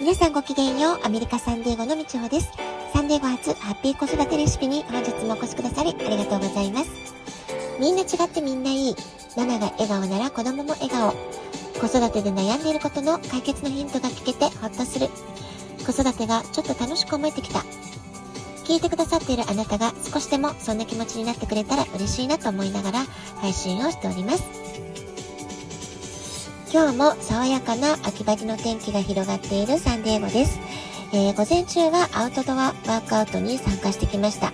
皆さんごきげんよう。アメリカサンディエゴのみちほです。サンディエゴ初ハッピー子育てレシピに本日もお越しくださりありがとうございます。みんな違ってみんないい。ママが笑顔なら子供も笑顔。子育てで悩んでいることの解決のヒントが聞けてほっとする。子育てがちょっと楽しく思えてきた。聞いてくださっているあなたが少しでもそんな気持ちになってくれたら嬉しいなと思いながら配信をしております。今日も爽やかな秋晴れの天気が広がっているサンデーゴです。えー、午前中はアウトドアワークアウトに参加してきました。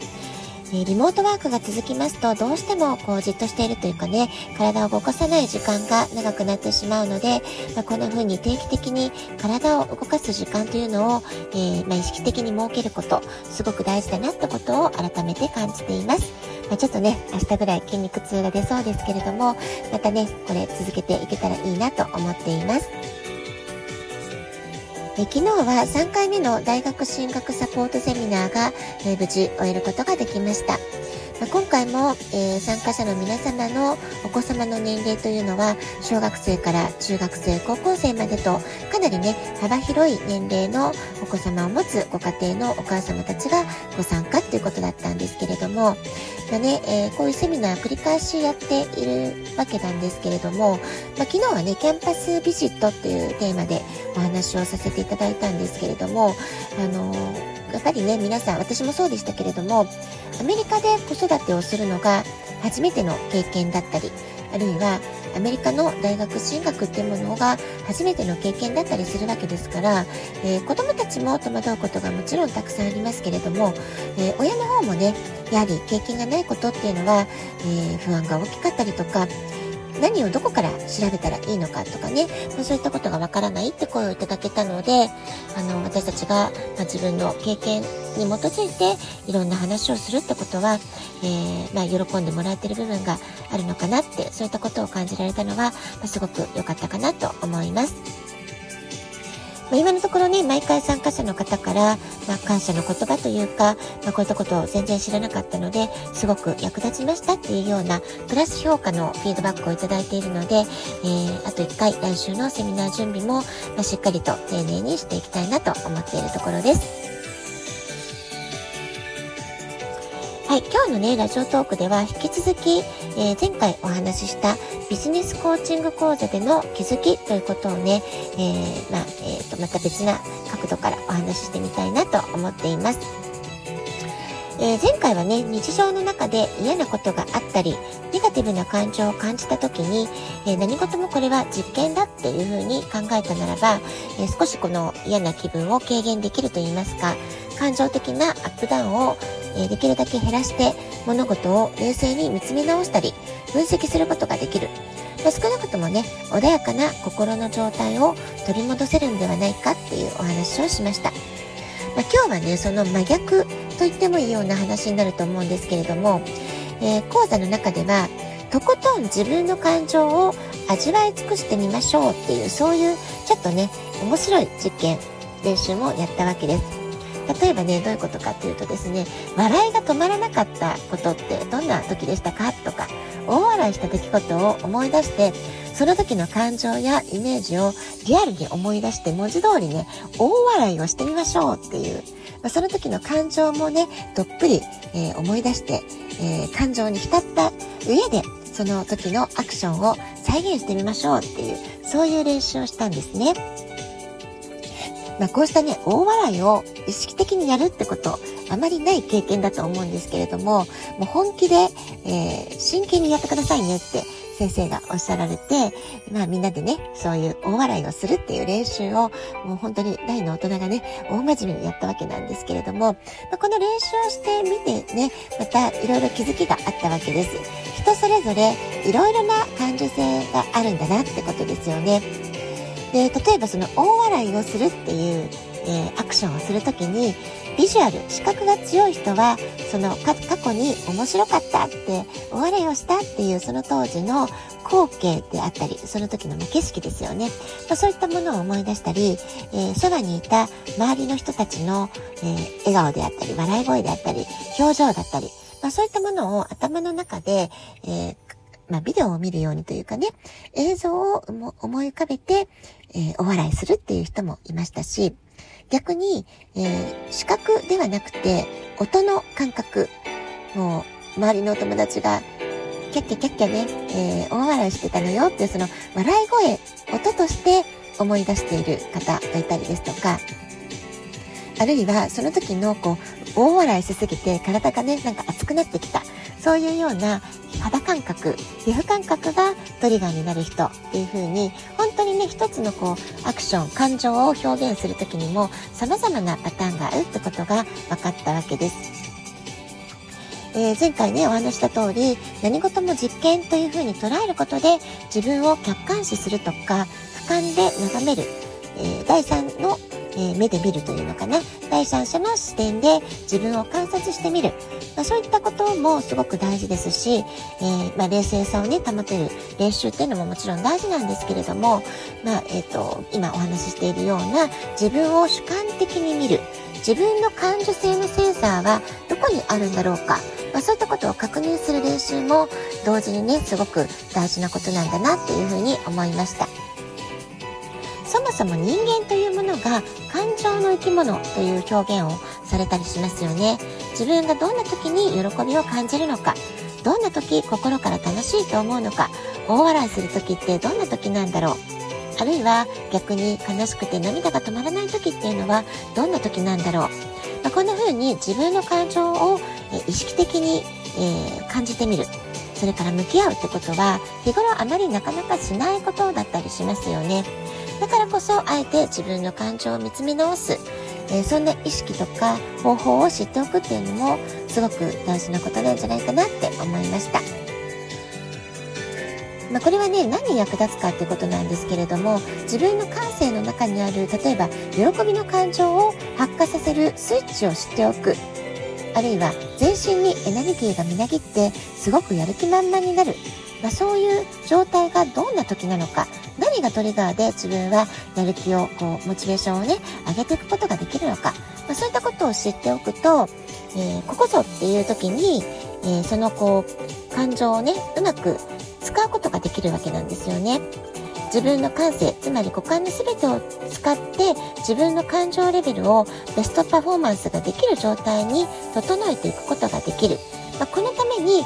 えリモートワークが続きますと、どうしてもこうじっとしているというかね、体を動かさない時間が長くなってしまうので、まあ、こんな風に定期的に体を動かす時間というのを、えー、まあ、意識的に設けること、すごく大事だなってことを改めて感じています。まあ、ちょっとね、明日ぐらい筋肉痛が出そうですけれども、またね、これ続けていけたらいいなと思っています。え昨日は3回目の大学進学サポートセミナーが、え無事終えることができました。ま今回も、えー、参加者の皆様のお子様の年齢というのは小学生から中学生高校生までとかなりね幅広い年齢のお子様を持つご家庭のお母様たちがご参加っていうことだったんですけれども、まあねえー、こういうセミナー繰り返しやっているわけなんですけれども、まあ、昨日はねキャンパスビジットっていうテーマでお話をさせていただいたんですけれどもあのーやっぱりね、皆さん、私もそうでしたけれども、アメリカで子育てをするのが初めての経験だったり、あるいはアメリカの大学進学っていうものが初めての経験だったりするわけですから、えー、子供たちも戸惑うことがもちろんたくさんありますけれども、えー、親の方もね、やはり経験がないことっていうのは、えー、不安が大きかったりとか、何をどこから調べたらいいのかとかね、まあ、そういったことがわからないって声をいただけたので、あの、私たちが、ま、自分の経験に基づいていろんな話をするってことは、えー、まあ、喜んでもらえてる部分があるのかなって、そういったことを感じられたのは、まあ、すごく良かったかなと思います。まあ、今のところね、毎回参加者の方から、まあ、感謝の言葉というか、まあ、こういったことを全然知らなかったので、すごく役立ちましたっていうような、プラス評価のフィードバックをいただいているので、えー、あと1回、来週のセミナー準備も、ま、しっかりと丁寧にしていきたいなと思っているところです。はい、今日のね、ラジオトークでは引き続き、えー、前回お話ししたビジネスコーチング講座での気づきということをね、えー、まあ、えー、と、また別な角度からお話ししてみたいなと思っています。えー、前回はね、日常の中で嫌なことがあったり、ネガティブな感情を感じた時に、えー、何事もこれは実験だっていうふうに考えたならば、えー、少しこの嫌な気分を軽減できると言いますか、感情的なアップダウンを、えできるだけ減らして物事を冷静に見つめ直したり分析することができる。まあ、少なくともね、穏やかな心の状態を取り戻せるんではないかっていうお話をしました。まあ、今日はね、その真逆と言ってもいいような話になると思うんですけれども、えー、講座の中では、とことん自分の感情を味わい尽くしてみましょうっていう、そういうちょっとね、面白い実験、練習もやったわけです。例えばね、どういうことかというとですね、笑いが止まらなかったことってどんな時でしたかとか、大笑いした出来事を思い出して、その時の感情やイメージをリアルに思い出して文字通りね、大笑いをしてみましょうっていう、まあ、その時の感情もね、どっぷり、えー、思い出して、えー、感情に浸った上で、その時のアクションを再現してみましょうっていう、そういう練習をしたんですね。まあ、こうしたね、大笑いを意識的にやるってこと、あまりない経験だと思うんですけれども、もう本気で、えー、真剣にやってくださいねって先生がおっしゃられて、まあみんなでね、そういう大笑いをするっていう練習を、もう本当に大の大人がね、大真面目にやったわけなんですけれども、まあ、この練習をしてみてね、またいろいろ気づきがあったわけです。人それぞれいろいろな感受性があるんだなってことですよね。で、例えばその大笑いをするっていう、えー、アクションをするときに、ビジュアル、視覚が強い人は、その過去に面白かったって、お笑いをしたっていうその当時の光景であったり、その時の景色ですよね。まあ、そういったものを思い出したり、えー、そばにいた周りの人たちの、えー、笑顔であったり、笑い声であったり、表情だったり、まあ、そういったものを頭の中で、えー、まあ、ビデオを見るようにというかね、映像を思い浮かべて、えー、お笑いするっていう人もいましたし、逆に、えー、視覚ではなくて、音の感覚、もう、周りのお友達が、キャッキャキャッキャね、えー、大笑いしてたのよっていう、その、笑い声、音として思い出している方がいたりですとか、あるいはその時のこう大笑いしすぎて体がねなんか熱くなってきた。そういうような肌感覚皮膚感覚がトリガーになる人っていう風に本当にね一つのこうアクション感情を表現する時にも様々なパターンがあるってことが分かったわけです。えー、前回ねお話した通り何事も実験という風に捉えることで自分を客観視するとか俯瞰で眺める、えー、第三のえー、目で見るというのかな。第三者の視点で自分を観察してみる、まあ、そういったこともすごく大事ですし、えー、まあ、冷静さをね保てる練習っていうのももちろん大事なんですけれども、まあ、えーと、今お話ししているような自分を主観的に見る。自分の感受性のセンサーはどこにあるんだろうか、まあ、そういったことを確認する練習も同時にねすごく大事なことなんだなっていうふうに思いました。そもそも人間というが感情の生き物という表現をされたりしますよね。自分がどんな時に喜びを感じるのか、どんな時心から楽しいと思うのか、大笑いする時ってどんな時なんだろう。あるいは逆に悲しくて涙が止まらない時っていうのはどんな時なんだろう。まあ、こんな風に自分の感情を意識的に、え、感じてみる。それから向き合うってことは日頃あまりなかなかしないことだったりしますよね。だからこそあえて自分の感情を見つめ直す、えー、そんな意識とか方法を知っておくっていうのもすごく大事なことなんじゃないかなって思いました。まあ、これはね何に役立つかっていうことなんですけれども自分の感性の中にある例えば喜びの感情を発火させるスイッチを知っておく。あるいは全身にエネルギーがみなぎってすごくやる気満々になる、まあ、そういう状態がどんな時なのか何がトリガーで自分はやる気をこうモチベーションをね上げていくことができるのか、まあ、そういったことを知っておくと、えー、ここぞっていう時に、えー、そのこう感情をねうまく使うことができるわけなんですよね。自分の感性つまり五感の全てを使って自分の感情レベルをベストパフォーマンスができる状態に整えていくことができる、まあ、このために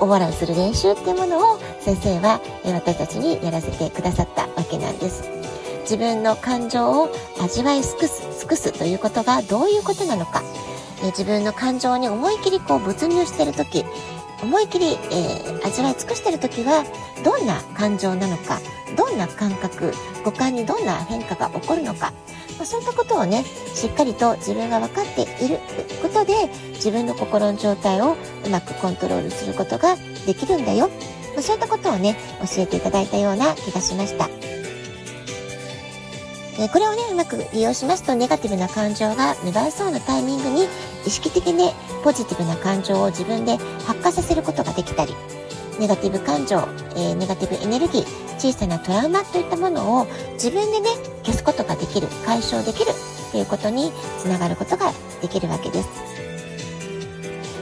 お笑いする練習っていうものを先生は私たちにやらせてくださったわけなんです。自分の感情を味わい尽くす、尽くすということがどういうことなのか。自分の感情に思い切りこう没入してる時、思い切り、えー、味わい尽くしてる時はどんな感情なのか、どんな感覚、五感にどんな変化が起こるのか、まあ、そういったことをね、しっかりと自分が分かっていることで、自分の心の状態をうまくコントロールすることができるんだよ。まあ、そういったことをね、教えていただいたような気がしました。これをね、うまく利用しますと、ネガティブな感情が芽生えそうなタイミングに、意識的にポジティブな感情を自分で発火させることができたり、ネガティブ感情、えー、ネガティブエネルギー、小さなトラウマといったものを自分でね、消すことができる、解消できるということにつながることができるわけです。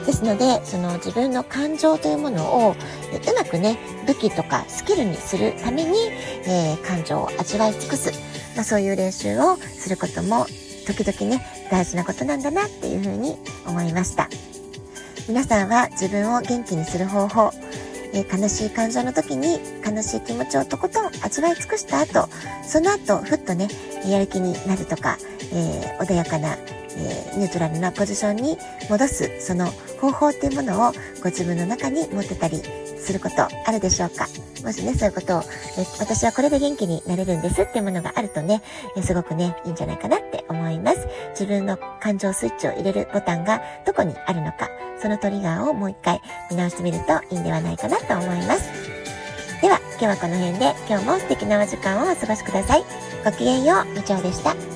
ですので、その自分の感情というものをうまくね、武器とかスキルにするために、えー、感情を味わい尽くす、まあ、そういう練習をすることも時々ね、大事なことなんだなっていうふうに思いました。皆さんは自分を元気にする方法、えー、悲しい感情の時に悲しい気持ちをとことん味わい尽くした後、その後、ふっとね、やる気になるとか、えー、穏やかな、え、ニュートラルなポジションに戻す、その方法っていうものをご自分の中に持ってたりすることあるでしょうか？もしね、そういうことを、え私はこれで元気になれるんですっていうものがあるとね、えすごくね、いいんじゃないかなって思います。自分の感情スイッチを入れるボタンがどこにあるのか、そのトリガーをもう一回見直してみるといいんではないかなと思います。では、今日はこの辺で今日も素敵なお時間をお過ごしください。ごきげんよう、みちょうでした。